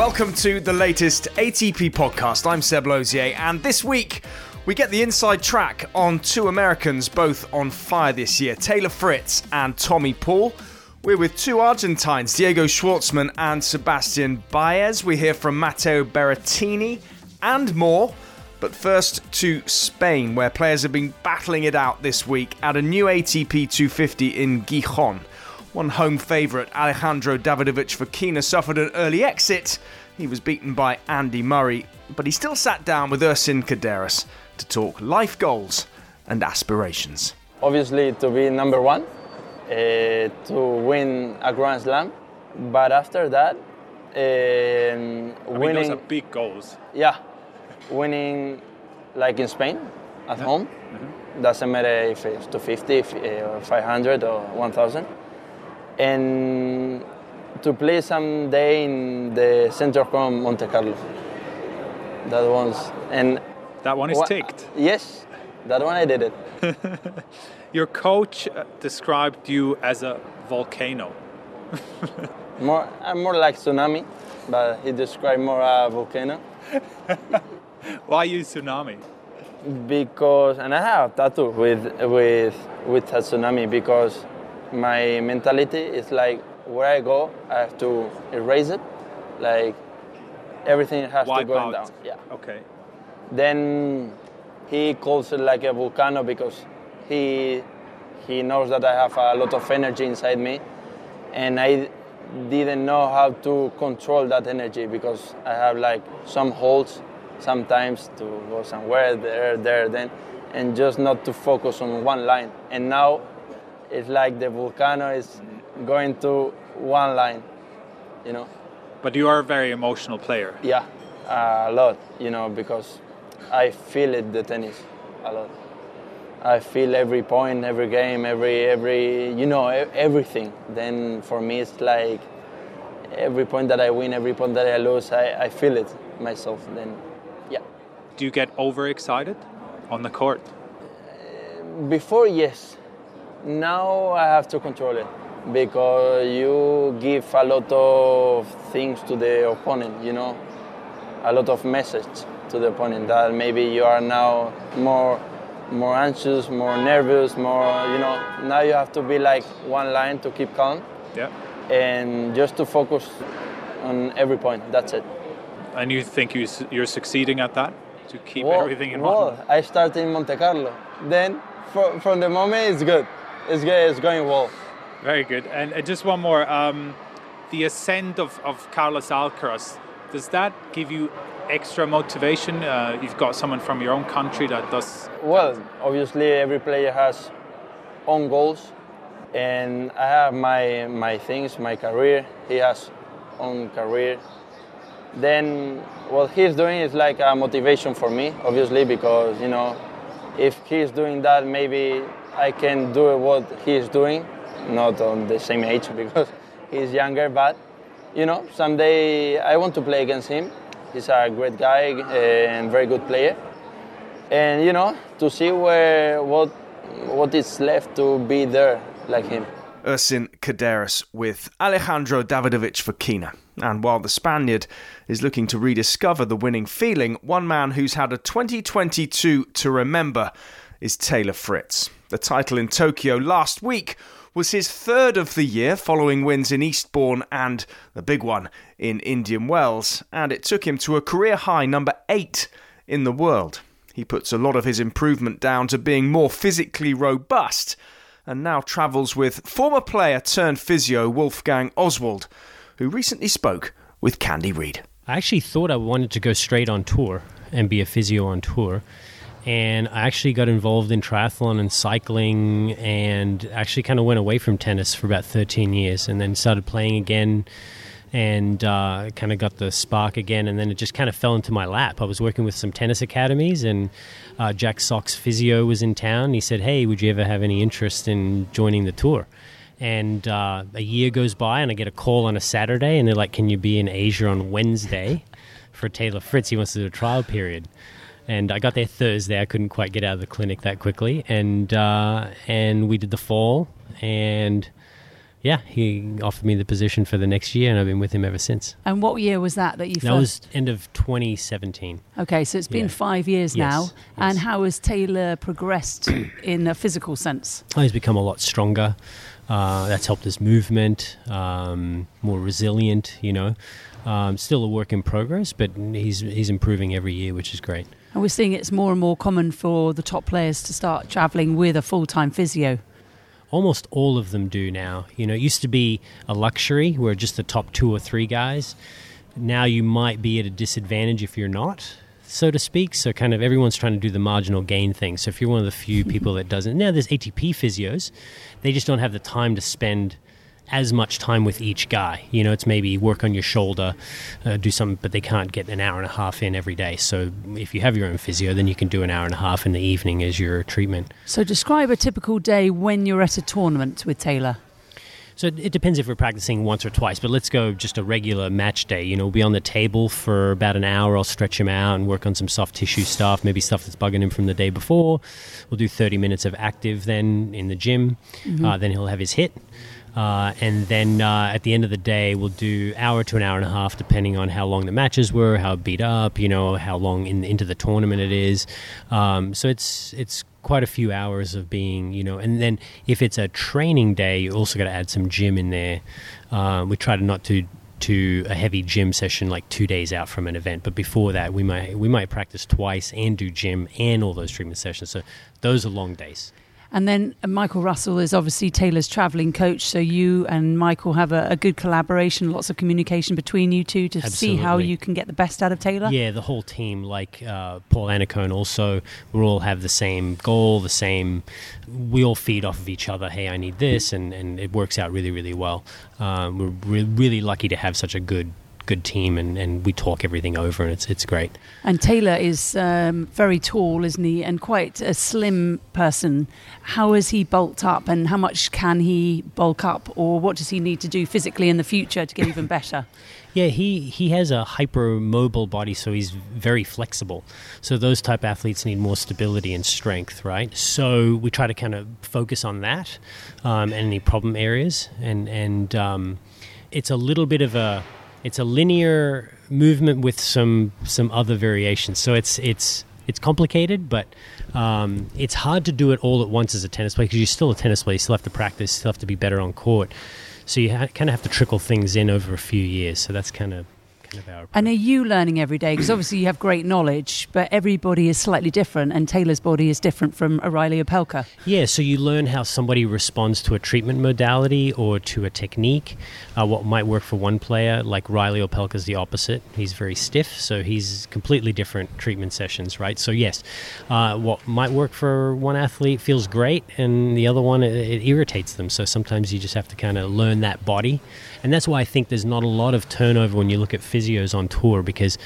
Welcome to the latest ATP podcast. I'm Seb Lozier, and this week we get the inside track on two Americans both on fire this year Taylor Fritz and Tommy Paul. We're with two Argentines, Diego Schwartzman and Sebastian Baez. We hear from Matteo Berrettini and more. But first to Spain, where players have been battling it out this week at a new ATP 250 in Gijon. One home favourite, Alejandro Davidovich Fokina, suffered an early exit. He was beaten by Andy Murray, but he still sat down with Ursin Cadares to talk life goals and aspirations. Obviously, to be number one, uh, to win a Grand Slam, but after that, uh, I winning. mean, those are big goals. Yeah, winning like in Spain at home. Doesn't matter if it's 250, if, uh, or 500 or 1000. And to play someday in the center of Monte Carlo. That one's and That one is wha- ticked. Yes, that one I did it. Your coach uh, described you as a volcano. More, I'm more like tsunami, but he described more a volcano. Why you tsunami? because and I have a tattoo with with with a tsunami because my mentality is like where I go I have to erase it. Like everything has to go out. down. Yeah. Okay. then he calls it like a volcano because he he knows that I have a lot of energy inside me. And I didn't know how to control that energy because I have like some holes sometimes to go somewhere there there then and just not to focus on one line. And now it's like the volcano is mm-hmm. Going to one line you know But you are a very emotional player. yeah, a lot, you know, because I feel it the tennis a lot. I feel every point, every game, every every you know everything. Then for me it's like every point that I win, every point that I lose, I, I feel it myself. Then yeah. Do you get overexcited on the court? Before yes, now I have to control it because you give a lot of things to the opponent, you know, a lot of message to the opponent that maybe you are now more more anxious, more nervous, more you know. Now you have to be like one line to keep calm Yeah. and just to focus on every point. That's it. And you think you you're succeeding at that? To keep Well- everything in well, one? I started in Monte Carlo. Then fro- from the moment it's good. It's good. It's going well. Very good. And uh, just one more. Um, the ascent of, of Carlos Alcaraz, does that give you extra motivation? Uh, you've got someone from your own country that does. Well, obviously every player has own goals, and I have my my things, my career. He has own career. Then what he's doing is like a motivation for me, obviously, because you know, if he's doing that, maybe I can do what he's doing, not on the same age because he's younger, but you know, someday I want to play against him. He's a great guy and very good player and you know to see where what what is left to be there like him Ursin Cadares with Alejandro Davidovich Fokina. And while the Spaniard is looking to rediscover the winning feeling, one man who's had a 2022 to remember is Taylor Fritz. The title in Tokyo last week was his third of the year following wins in Eastbourne and the big one in Indian Wells, and it took him to a career high number 8 in the world. He puts a lot of his improvement down to being more physically robust and now travels with former player turned physio Wolfgang Oswald, who recently spoke with Candy Reid. I actually thought I wanted to go straight on tour and be a physio on tour. And I actually got involved in triathlon and cycling and actually kind of went away from tennis for about 13 years and then started playing again and uh, kind of got the spark again. And then it just kind of fell into my lap. I was working with some tennis academies and uh, Jack Sock's physio was in town. He said, Hey, would you ever have any interest in joining the tour? And uh, a year goes by, and I get a call on a Saturday, and they're like, "Can you be in Asia on Wednesday for Taylor Fritz? He wants to do a trial period." And I got there Thursday. I couldn't quite get out of the clinic that quickly, and uh, and we did the fall, and yeah, he offered me the position for the next year, and I've been with him ever since. And what year was that that you That first? was end of 2017. Okay, so it's been Yeah. five years Yes, now. And how has Taylor progressed in a physical sense? Oh, he's become a lot stronger. Uh, that's helped his movement, um, more resilient. You know, um, still a work in progress, but he's he's improving every year, which is great. And we're seeing it's more and more common for the top players to start travelling with a full time physio. almost all of them do now. You know, it used to be a luxury where just the top two or three guys. Now you might be at a disadvantage if you're not, so to speak. So kind of everyone's trying to do the marginal gain thing. So if you're one of the few people that doesn't, now there's ATP physios, they just don't have the time to spend as much time with each guy. You know, it's maybe work on your shoulder, uh, do something, but they can't get an hour and a half in every day. So if you have your own physio, then you can do an hour and a half in the evening as your treatment. So describe a typical day when you're at a tournament with Taylor. So it, depends if we're practicing once or twice, but let's go just a regular match day. You know, we'll be on the table for about an hour. I'll stretch him out and work on some soft tissue stuff, maybe stuff that's bugging him from the day before. We'll do 30 minutes of active then in the gym. Uh, then he'll have his hit. Uh, and then uh, at the end of the day, we'll do hour to an hour and a half, depending on how long the matches were, how beat up, you know, how long in, into the tournament it is. Um, so it's it's quite a few hours of being, you know, and then if it's a training day, you also got to add some gym in there. Um, we try to not to to a heavy gym session like two days out from an event, but before that, we might we might practice twice and do gym and all those treatment sessions. So those are long days. And then uh, Michael Russell is obviously Taylor's travelling coach. So you and Michael have a, a good collaboration, lots of communication between you two to see how you can get the best out of Taylor. Yeah, the whole team, like uh, Paul Annacone, also, we all have the same goal, the same. We all feed off of each other. Hey, I need this, and, and it works out really, really well. Um, we're re- really lucky to have such a good good team, and, and we talk everything over, and it's it's great. And Taylor is um, very tall, isn't he? And quite a slim person. How is he bulked up and how much can he bulk up or what does he need to do physically in the future to get even better? Yeah, he, he has a hypermobile body, so he's very flexible. So those type athletes need more stability and strength, right? So we try to kind of focus on that um, and any problem areas, and and um, it's a little bit of a it's a linear movement with some some other variations. So it's it's it's complicated, but um, it's hard to do it all at once as a tennis player because you're still a tennis player. You still have to practice, still have to be better on court. So you ha- kind of have to trickle things in over a few years. So that's kind of. And are you learning every day? Because obviously you have great knowledge, but everybody is slightly different, and Taylor's body is different from O'Reilly Opelka. Yeah, so you learn how somebody responds to a treatment modality or to a technique. Uh, what might work for one player, like Reilly Opelka, is the opposite. He's very stiff, so he's completely different treatment sessions, right? So yes, uh, what might work for one athlete feels great, and the other one it, it irritates them. So sometimes you just have to kind of learn that body, and that's why I think there's not a lot of turnover when you look at physios on tour because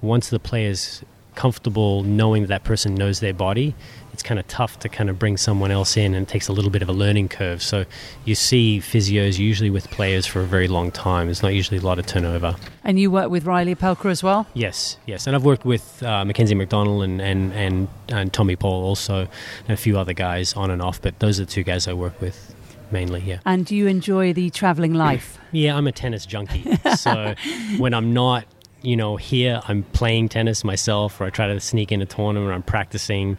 once the player's comfortable knowing that that person knows their body, it's kind of tough to kind of bring someone else in and it takes a little bit of a learning curve. So you see physios usually with players for a very long time. There's not usually a lot of turnover. And you work with Reilly Opelka as well? Yes, yes. And I've worked with uh, Mackenzie McDonald and, and, and, and Tommy Paul also, and a few other guys on and off, but those are the two guys I work with mainly, yeah. And do you enjoy the travelling life? Yeah, I'm a tennis junkie. so when I'm not, you know, here, I'm playing tennis myself, or I try to sneak in a tournament, I'm practicing,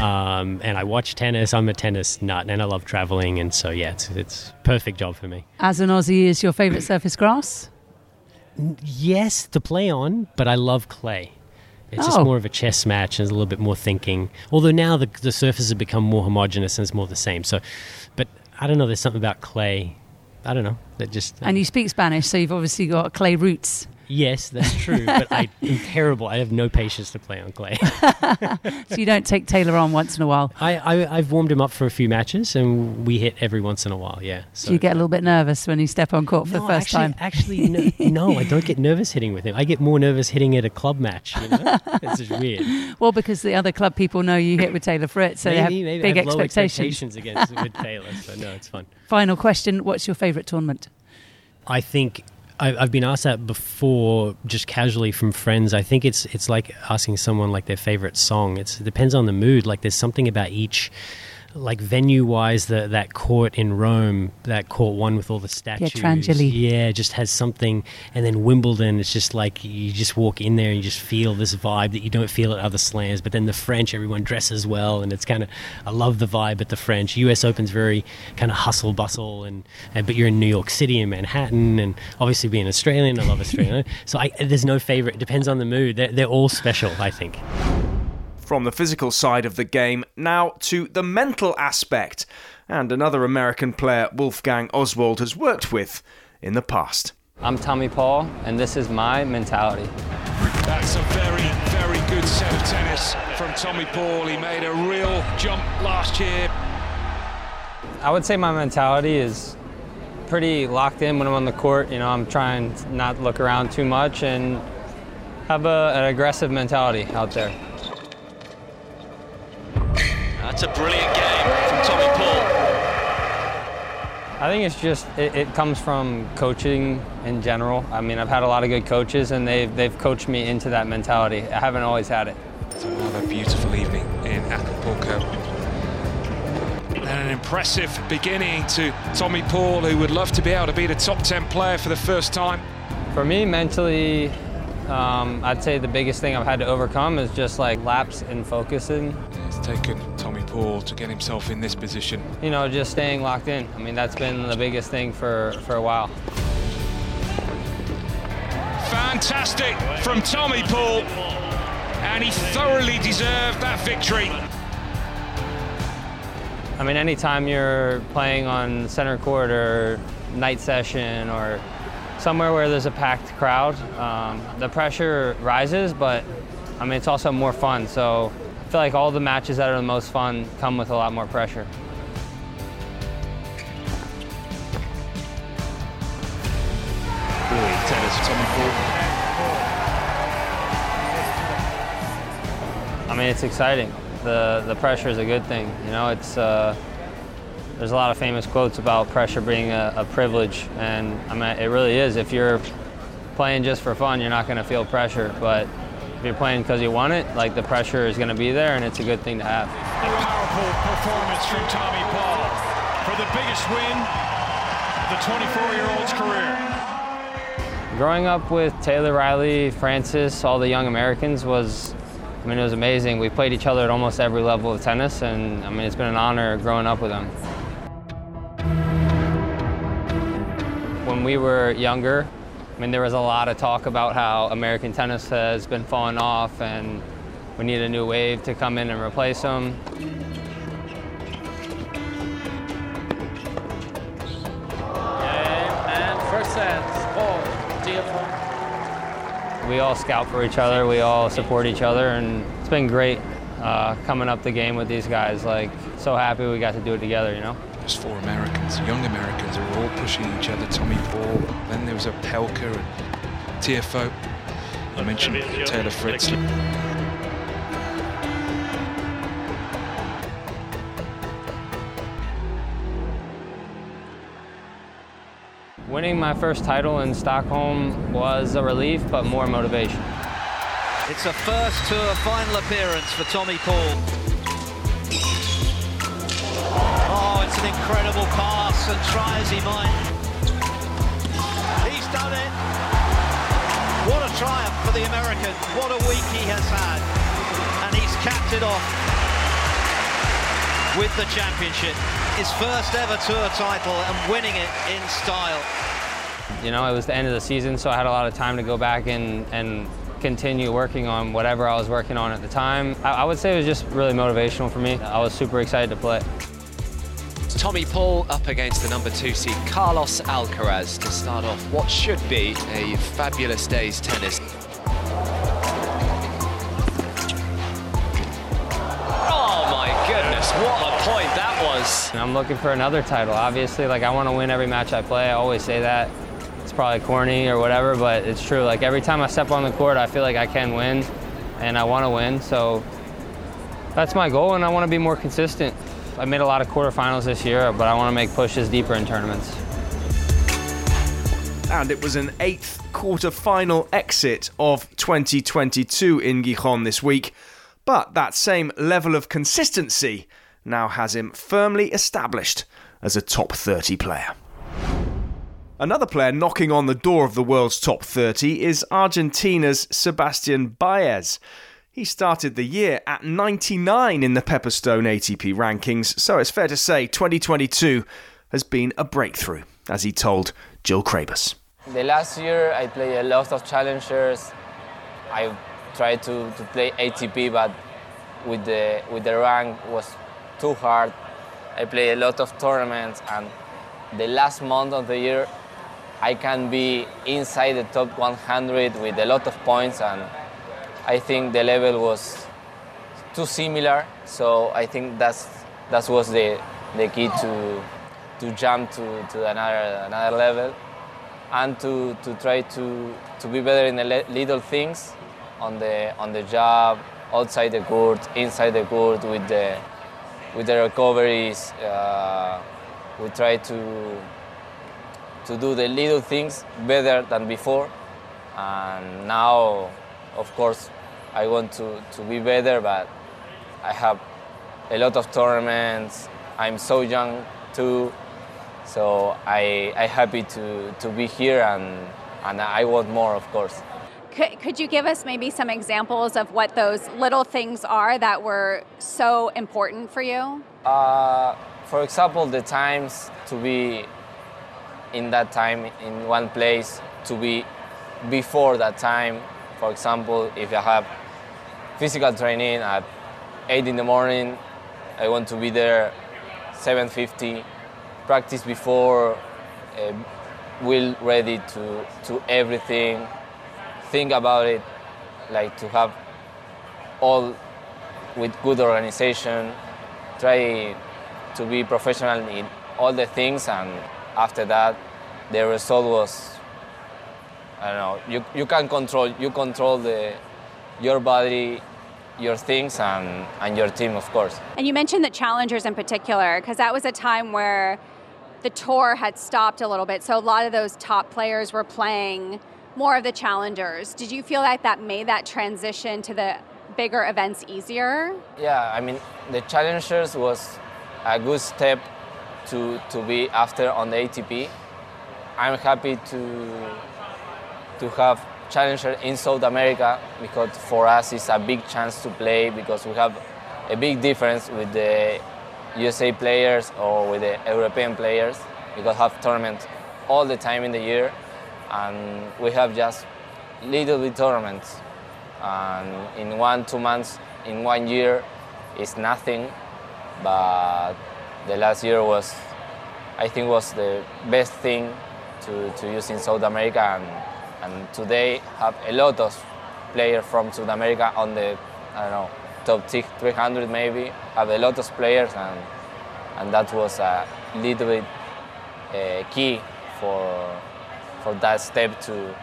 um, and I watch tennis. I'm a tennis nut, and I love traveling, and so yeah, it's it's perfect job for me. As an Aussie, is your favourite surface grass? Yes, to play on, but I love clay. It's just Oh. more of a chess match and there's a little bit more thinking. Although now the, the surfaces have become more homogenous and it's more the same. So, but I don't know. There's something about clay. I don't know. That just And you speak Spanish, so you've obviously got clay roots. Yes, that's true. but I am terrible. I have no patience to play on clay. So you don't take Taylor on once in a while. I, I I've warmed him up for a few matches, and we hit every once in a while. Yeah. So you get a little bit nervous when you step on court for no, the first actually, time. Actually, no, no, I don't get nervous hitting with him. I get more nervous hitting at a club match. You know? it's just weird. Well, because the other club people know you hit with Taylor Fritz, so they have maybe, maybe big I have expectations. expectations against with Taylor. So no, it's fun. Final question What's your favourite tournament? I think I've been asked that before, just casually from friends. I think it's it's like asking someone like their favorite song. It's, it depends on the mood. Like there's something about each like venue wise, the that court in Rome, that court one with all the statues, Pietrangeli. yeah, just has something. And then Wimbledon, it's just like you just walk in there and you just feel this vibe that you don't feel at other slams. But then the French, everyone dresses well, and it's kind of I love the vibe at the French. U.S. Open's very kind of hustle bustle, and, and but you're in New York City and Manhattan, and obviously being Australian, I love Australia. so I, there's no favorite. It depends on the mood. They're, they're all special, I think. From the physical side of the game, now to the mental aspect, and another American player Wolfgang Oswald has worked with in the past. I'm Tommy Paul, and this is my mentality. That's a very, very good set of tennis from Tommy Paul. He made a real jump last year. I would say my mentality is pretty locked in when I'm on the court. You know, I'm trying not to not look around too much and have a, an aggressive mentality out there. That's a brilliant game from Tommy Paul. I think it's just it, it comes from coaching in general. I mean, I've had a lot of good coaches, and they've they've coached me into that mentality. I haven't always had it. It's another beautiful evening in Acapulco. And an impressive beginning to Tommy Paul, who would love to be able to be the top 10 player for the first time. For me, mentally, um, I'd say the biggest thing I've had to overcome is just like lapse in focusing. It's taken Tommy Paul to get himself in this position. You know, just staying locked in. I mean, that's been the biggest thing for, for a while. Fantastic from Tommy Paul, and he thoroughly deserved that victory. I mean, anytime you're playing on center court or night session or somewhere where there's a packed crowd, um, the pressure rises, but I mean, it's also more fun. So I feel like all the matches that are the most fun come with a lot more pressure. Brilliant tennis. I mean, it's exciting. The the pressure is a good thing. You know, it's uh, there's a lot of famous quotes about pressure being a, a privilege, and I mean, it really is. If you're playing just for fun, you're not going to feel pressure. But if you're playing because you want it, like the pressure is going to be there, and it's a good thing to have. A powerful performance from Tommy Paul for the biggest win of the 24-year-old's career. Growing up with Taylor Reilly, Frances, all the young Americans was, I mean, it was amazing. We played each other at almost every level of tennis, and I mean, it's been an honor growing up with them. We were younger, I mean, there was a lot of talk about how American tennis has been falling off, and we need a new wave to come in and replace them. And first set, Paul, Tiafoe. We all scout for each other, we all support each other, and it's been great uh, coming up the game with these guys. Like, so happy we got to do it together, you know? Just four Americans, young Americans, who were all pushing each other. Tommy Paul, then there was Opelka and Tiafoe. I mentioned Taylor Fritz. Winning my first title in Stockholm was a relief, but more motivation. It's a first tour final appearance for Tommy Paul. It's an incredible pass, and try as he might. He's done it. What a triumph for the American. What a week he has had. And he's capped it off with the championship. His first ever tour title and winning it in style. You know, it was the end of the season, so I had a lot of time to go back and, and continue working on whatever I was working on at the time. I, I would say it was just really motivational for me. I was super excited to play. Tommy Paul up against the number two seed Carlos Alcaraz to start off what should be a fabulous day's tennis. Oh my goodness, what a point that was! I'm looking for another title. Obviously, like I want to win every match I play. I always say that. It's probably corny or whatever, but it's true. Like every time I step on the court, I feel like I can win, and I want to win. So that's my goal, and I want to be more consistent. I made a lot of quarterfinals this year, but I want to make pushes deeper in tournaments. And it was an eighth quarter final exit of 2022 in Gijon this week. But that same level of consistency now has him firmly established as a top 30 player. Another player knocking on the door of the world's top 30 is Argentina's Sebastian Baez. He started the year at 99 in the Pepperstone ATP rankings, so it's fair to say 2022 has been a breakthrough, as he told Jill Craybas. The last year I played a lot of challengers. I tried to, to play ATP, but with the with the rank was too hard. I played a lot of tournaments, and the last month of the year I can be inside the top 100 with a lot of points, and I think the level was too similar. So I think that's that was the the key to to jump to, to another another level, and to, to try to, to be better in the little things on the on the job, outside the court, inside the court with the with the recoveries. Uh, we try to to do the little things better than before. And now, of course, I want to, to be better, but I have a lot of tournaments. I'm so young too, so I I happy to, to be here and and I want more, of course. Could, could you give us maybe some examples of what those little things are that were so important for you? Uh, for example, the times to be in that time in one place to be before that time. For example, if I have physical training at 8 in the morning, I want to be there 7.50, practice before, uh, will ready to, to everything, think about it, like to have all with good organization, try to be professional in all the things and after that, the result was I don't know. You you can control you control the your body, your things, and and your team, of course. And you mentioned the challengers in particular, because that was a time where the tour had stopped a little bit. So a lot of those top players were playing more of the challengers. Did you feel like that made that transition to the bigger events easier? Yeah, I mean the challengers was a good step to, to be after on the ATP. I'm happy to, to have Challenger in South America because for us it's a big chance to play because we have a big difference with the USA players or with the European players because have tournaments all the time in the year and we have just little bit tournaments. And in one two months in one year is nothing but the last year was, I think, was the best thing to, to use in South America, and, and today have a lot of players from South America on the, I don't know, top 300 maybe. Have a lot of players, and and that was a little bit uh, key for for that step to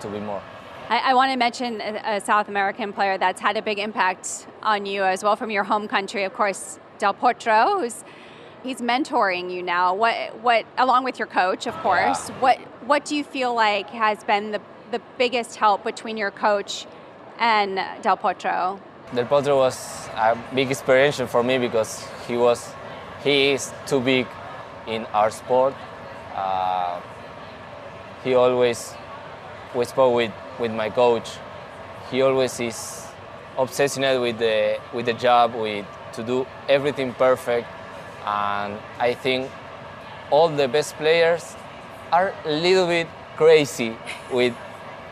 to be more. I, I want to mention a, a, South American player that's had a big impact on you as well from your home country, of course, Del Potro, who's he's mentoring you now. What what along with your coach, of course. Yeah. What what do you feel like has been the the biggest help between your coach and Del Potro? Del Potro was a big inspiration for me because he was he is too big in our sport. Uh, he always we spoke with, with my coach. He always is obsessed with the with the job, with to do everything perfect and I think all the best players are a little bit crazy with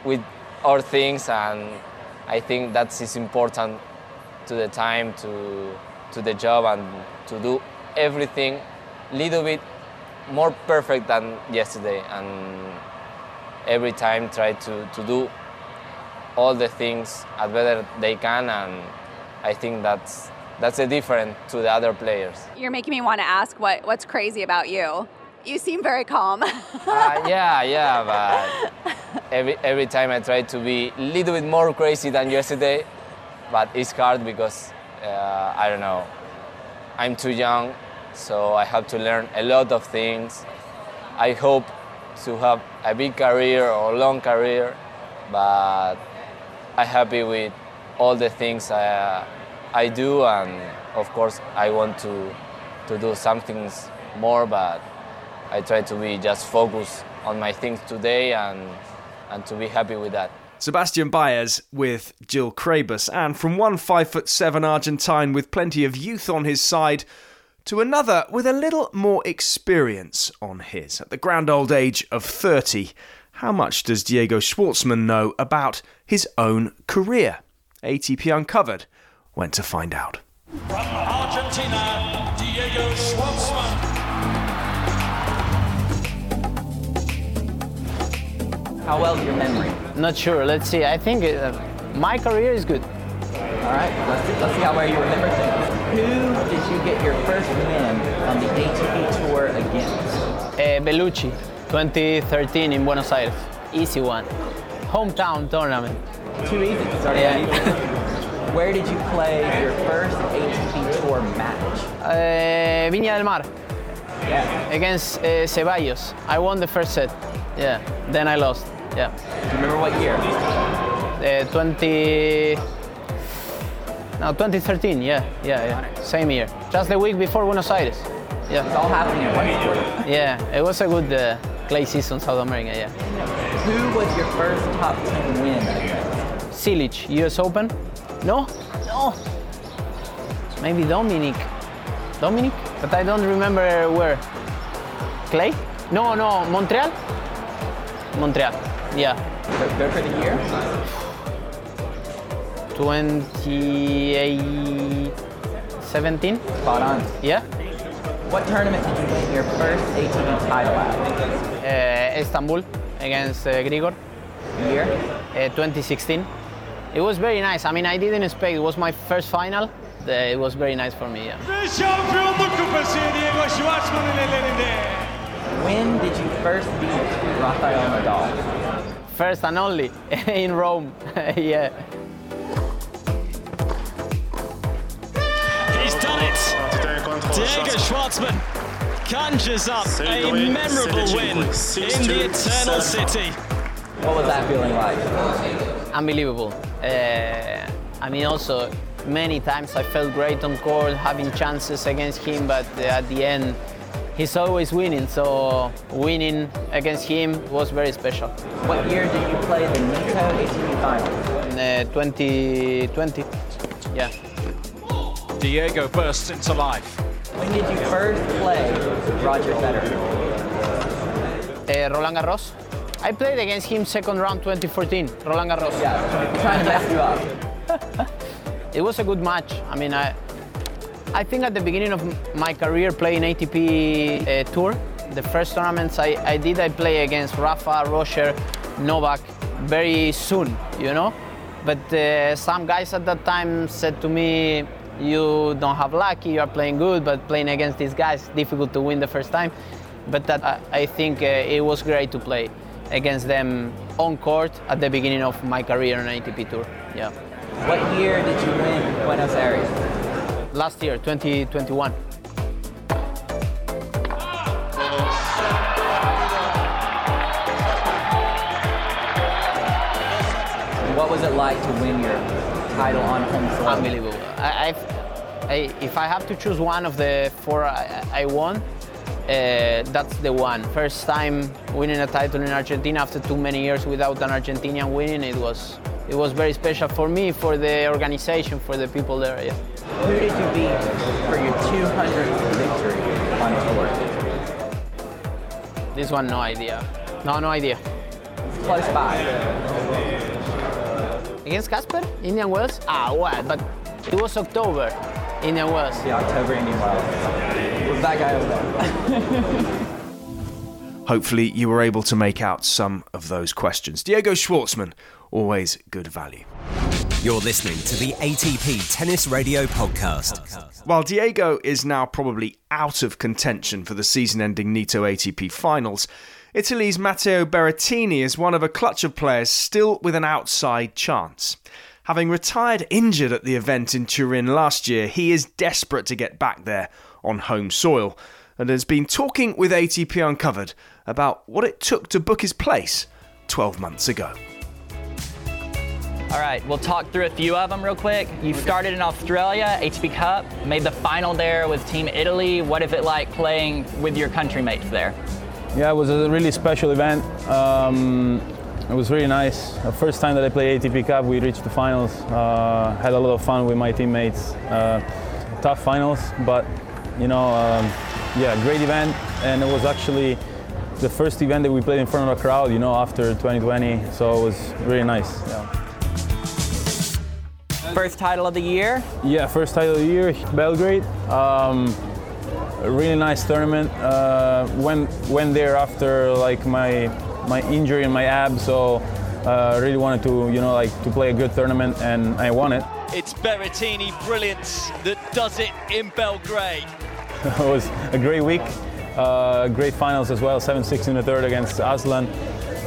with our things, and I think that is important to the time to to the job and to do everything a little bit more perfect than yesterday. And every time try to, to do all the things as better they can. And I think that's that's a different to the other players. You're making me want to ask what, what's crazy about you. You seem very calm. uh, yeah, yeah, but every, every time I try to be a little bit more crazy than yesterday, but it's hard because uh, I don't know. I'm too young, so I have to learn a lot of things. I hope to have a big career or long career, but I'm happy with all the things I, I do, and of course, I want to to do some things more, but I try to be just focused on my things today and and to be happy with that. Sebastian Baez with Jill Craybas, and from one five foot seven Argentine with plenty of youth on his side to another with a little more experience on his. At the grand old age of 30, how much does Diego Schwartzman know about his own career? ATP Uncovered went to find out. From Argentina, Diego Schwartzman. How well is your memory? Not sure. Let's see. I think uh, my career is good. All right, let's see, let's see how well you remember things. Who did you get your first win on the ATP Tour against? Uh, Bellucci, 2013 in Buenos Aires. Easy one. Hometown tournament. Too easy. Sorry. Yeah. Where did you play your first ATP Tour match? Uh, Viña del Mar. Yeah. Against uh, Ceballos. I won the first set. Yeah. Then I lost. Yeah. Do you remember what year? Uh, 20. No, 2013. Yeah, yeah, yeah. Same year. Just the week before Buenos Aires. Yeah. It's all happening at once. Yeah, it was a good uh, clay season South America. Yeah. Who was your first top 10 win? Cilic, U.S. Open. No, no. Maybe Dominic. Dominic, but I don't remember where. Clay? No, no, Montreal. Montreal. Yeah. Go for the year. 2017. Spot on. Yeah. What tournament did you win your first ATP title at? Uh, Istanbul against uh, Grigor. Year? Uh, 2016. It was very nice. I mean, I didn't expect. It was my first final. It was very nice for me. Yeah. Ve şampiyonluk kupası Diego Schwartzman'ın ellerinde. When did you first beat Rafael Nadal? First and only in Rome. yeah. He's done it. Diego Schwartzman conjures up a memorable win in the Eternal City. What was that feeling like? Unbelievable. Uh, I mean, also, many times I felt great on court, having chances against him, but uh, at the end, he's always winning. So winning against him was very special. What year did you play the Nitto ATP final? In uh, 2020. Yeah. Diego bursts into life. When did you first play Roger Federer? Uh, Roland Garros. I played against him second round 2014, Roland Garros. Yeah, trying to mess you up. it was a good match. I mean, I, I think at the beginning of my career playing ATP uh, Tour, the first tournaments I, I did, I play against Rafa, Roger, Novak very soon, you know. But uh, some guys at that time said to me, you don't have luck, you are playing good, but playing against these guys, difficult to win the first time. But that I, I think uh, it was great to play against them on court at the beginning of my career on ATP Tour. Yeah. What year did you win Buenos Aires? Last year, 2021. What was it like to win your title on home soil? Unbelievable. I, I've, if I have to choose one of the four I, I won, uh, that's the one. First time winning a title in Argentina after too many years without an Argentinian winning, it was it was very special for me, for the organization, for the people there. Yeah. Who did you beat for your 200th victory on tour? This one, no idea. No, no idea. Close by. Against Casper, Indian Wells? Ah, what? But it was October, Indian Wells. Yeah, October, Indian Wells. Was that guy over there? Hopefully, you were able to make out some of those questions. Diego Schwartzman, always good value. You're listening to the ATP Tennis Radio Podcast. While Diego is now probably out of contention for the season ending Nitto ATP finals, Italy's Matteo Berrettini is one of a clutch of players still with an outside chance. Having retired injured at the event in Turin last year, he is desperate to get back there on home soil and has been talking with ATP Uncovered about what it took to book his place 12 months ago. All right, we'll talk through a few of them real quick. You started in Australia, ATP Cup, made the final there with Team Italy. What is it like playing with your country mates there? Yeah, it was a really special event. Um, it was really nice. The first time that I played ATP Cup, we reached the finals. Uh, had a lot of fun with my teammates. Uh, tough finals, but you know, um, yeah, great event. And it was actually the first event that we played in front of a crowd, you know, after 2020. So it was really nice. Yeah. First title of the year? Yeah, first title of the year, Belgrade. Um, a really nice tournament. Uh, went went there after like my my injury in my ab, so uh, really wanted to you know like to play a good tournament, and I won it. It's Berrettini brilliance that does it in Belgrade. it was a great week, uh, great finals as well. 7-6 in the third against Aslan.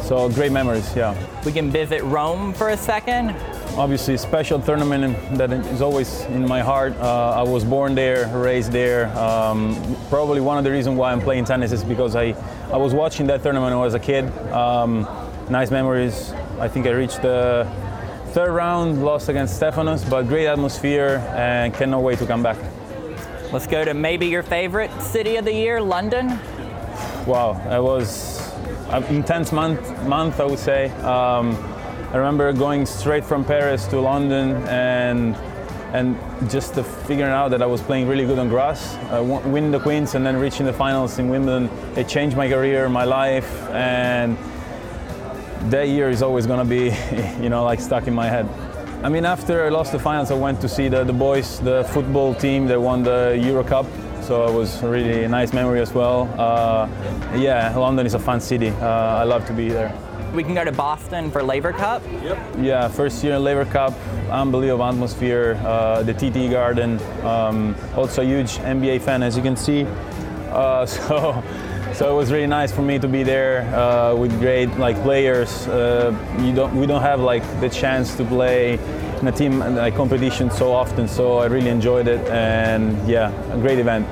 So great memories, yeah. We can visit Rome for a second. Obviously, a special tournament that is always in my heart. Uh, I was born there, raised there. Um, probably one of the reasons why I'm playing tennis is because I, I was watching that tournament when I was a kid. Um, nice memories. I think I reached the third round, lost against Stefanos, but great atmosphere and cannot wait to come back. Let's go to maybe your favorite city of the year, London. Wow, it was an intense month, month I would say. Um, I remember going straight from Paris to London and and just figuring out that I was playing really good on grass, uh, winning the Queens and then reaching the finals in Wimbledon. It changed my career, my life, and that year is always going to be, you know, like stuck in my head. I mean, after I lost the finals, I went to see the, the boys, the football team They won the Euro Cup. So it was really a nice memory as well. Uh, yeah, London is a fun city. Uh, I love to be there. We can go to Boston for Laver Cup. Yep. Yeah, first year in Laver Cup, unbelievable atmosphere. Uh, the TD Garden. Um, also a huge NBA fan, as you can see. Uh, so, so it was really nice for me to be there uh, with great like players. Uh, you don't, we don't have like the chance to play in a team like competition so often. So I really enjoyed it, and yeah, a great event.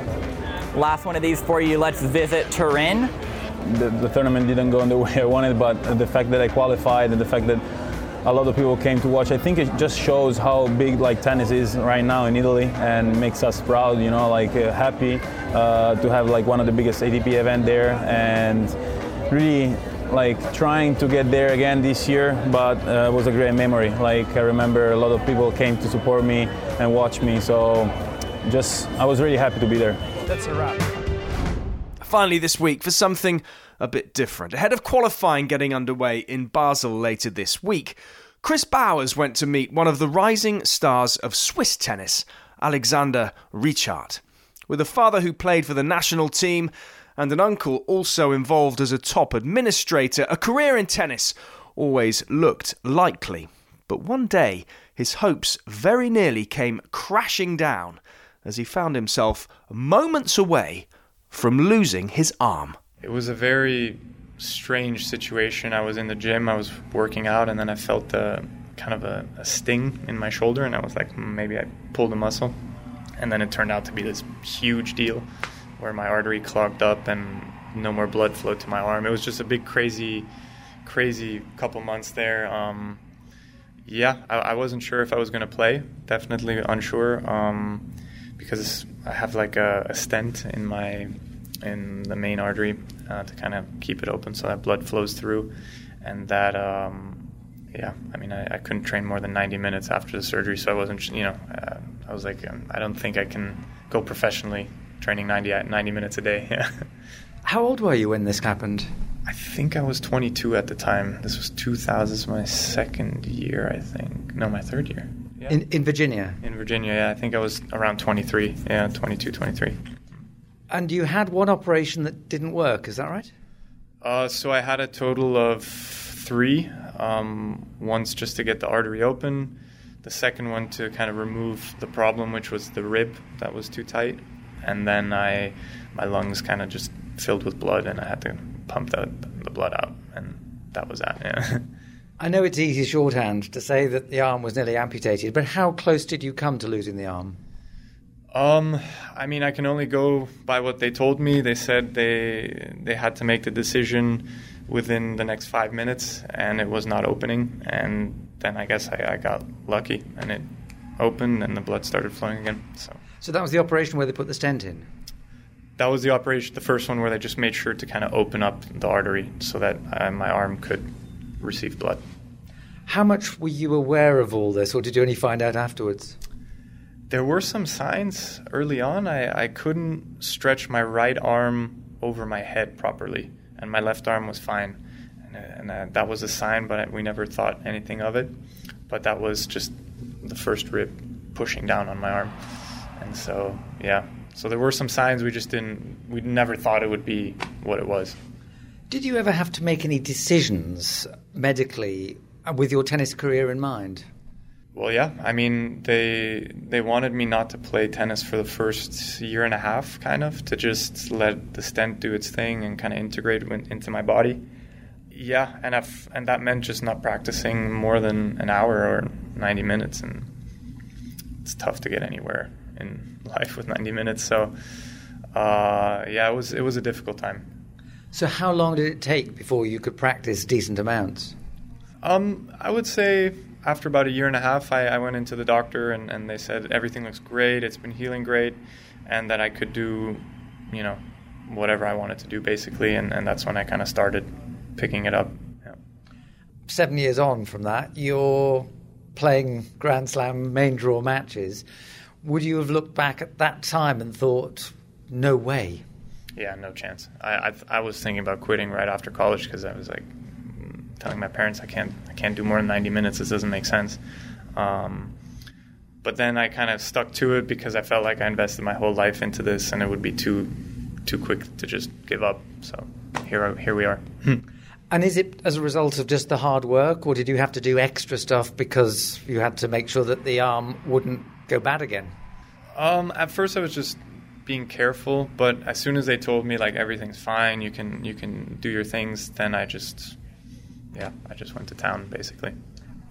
Last one of these for you. Let's visit Turin the, the, tournament didn't go in the way I wanted, but the fact that I qualified and the fact that a lot of people came to watch, I think it just shows how big like tennis is right now in Italy and makes us proud, you know, like uh, happy uh, to have like one of the biggest ATP event there and really like trying to get there again this year, but uh, it was a great memory. Like I remember a lot of people came to support me and watch me, so just I was really happy to be there. That's a wrap finally this week for something a bit different. Ahead of qualifying getting underway in Basel later this week, Chris Bowers went to meet one of the rising stars of Swiss tennis, Alexander Ritschard. With a father who played for the national team and an uncle also involved as a top administrator, a career in tennis always looked likely. But one day, his hopes very nearly came crashing down as he found himself moments away from losing his arm. It was a very strange situation. I was in the gym, I was working out, and then I felt a kind of a, a sting in my shoulder, and I was like, hmm, maybe I pulled a muscle. And then it turned out to be this huge deal where my artery clogged up and no more blood flowed to my arm. It was just a big, crazy, crazy couple months there. Um, yeah, I, I, wasn't sure if I was going to play. Definitely unsure. Um, because I have like a, a stent in my in the main artery uh, to kind of keep it open so that blood flows through, and that um, yeah, I mean I, I, couldn't train more than 90 minutes after the surgery, so I wasn't you know uh, I was like um, I don't think I can go professionally training 90 90 minutes a day. Yeah. How old were you when this happened? I think I was 22 at the time. This was 2000, this was my second year, I think. No, my third year. Yeah. In, in Virginia? In Virginia, yeah. I think I was around 23. Yeah, 22, 23. And you had one operation that didn't work, is that right? Uh, so I had a total of three. Um, once just to get the artery open, the second one to kind of remove the problem, which was the rib that was too tight, and then I, my lungs kind of just filled with blood, and I had to pump the, the blood out, and that was that. Yeah. I know it's easy shorthand to say that the arm was nearly amputated, but how close did you come to losing the arm? Um, I mean, I can only go by what they told me. They said they they had to make the decision within the next five minutes, and it was not opening. And then I guess I, I got lucky and it opened and the blood started flowing again. So. So that was the operation where they put the stent in. That was the operation, the first one where they just made sure to kind of open up the artery so that uh, my arm could receive blood. How much were you aware of all this, or did you only find out afterwards? There were some signs early on. I, I couldn't stretch my right arm over my head properly, and my left arm was fine. And, and uh, that was a sign, but we never thought anything of it. But that was just the first rib pushing down on my arm. And so, yeah. So there were some signs we just didn't, we never thought it would be what it was. Did you ever have to make any decisions medically with your tennis career in mind? Well, yeah. I mean, they they wanted me not to play tennis for the first year and a half, kind of, to just let the stent do its thing and kind of integrate into my body. Yeah, and I've, and that meant just not practicing more than an hour or ninety minutes, and it's tough to get anywhere in life with ninety minutes. So, uh, yeah, it was it was a difficult time. So, how long did it take before you could practice decent amounts? Um, I would say after about a year and a half, I, I went into the doctor and, and they said everything looks great, it's been healing great, and that I could do, you know, whatever I wanted to do basically. And, and that's when I kind of started picking it up. Yeah. Seven years on from that, you're playing Grand Slam main draw matches. Would you have looked back at that time and thought, no way? Yeah, no chance. I, I, I was thinking about quitting right after college because I was like, telling my parents I can't I can't do more than 90 minutes. This doesn't make sense. Um, but then I kind of stuck to it because I felt like I invested my whole life into this, and it would be too too quick to just give up. So here here we are. And is it as a result of just the hard work, or did you have to do extra stuff because you had to make sure that the arm wouldn't go bad again? Um, at first, I was just being careful, but as soon as they told me like everything's fine, you can you can do your things, then I just yeah, I just went to town basically.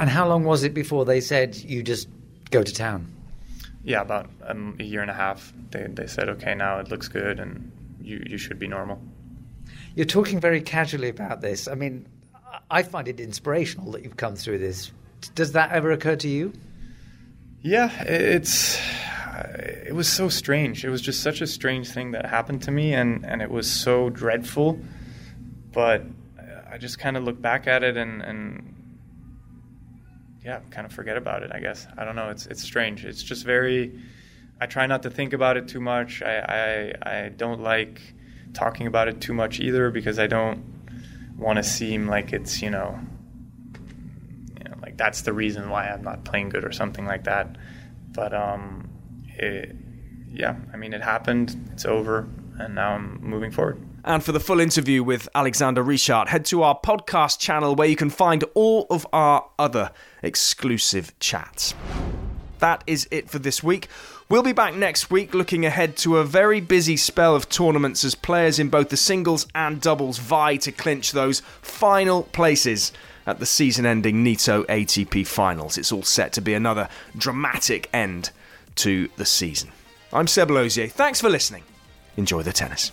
And how long was it before they said you just go to town? Yeah, about um, a year and a half. They they said, okay, now it looks good, and you you should be normal. You're talking very casually about this. I mean, I find it inspirational that you've come through this. Does that ever occur to you? Yeah, it's it was so strange. It was just such a strange thing that happened to me, and and it was so dreadful. But I just kind of look back at it and, and yeah, kind of forget about it. I guess I don't know. It's it's strange. It's just very. I try not to think about it too much. I I, I don't like talking about it too much either because I don't want to seem like it's you know, you know like that's the reason why I'm not playing good or something like that. But um, it, yeah, I mean it happened. It's over, and now I'm moving forward. And for the full interview with Alexander Ritschard, head to our podcast channel where you can find all of our other exclusive chats. That is it for this week. We'll be back next week looking ahead to a very busy spell of tournaments as players in both the singles and doubles vie to clinch those final places at the season ending Nitto ATP finals. It's all set to be another dramatic end to the season. I'm Seb Lozier. Thanks for listening. Enjoy the tennis.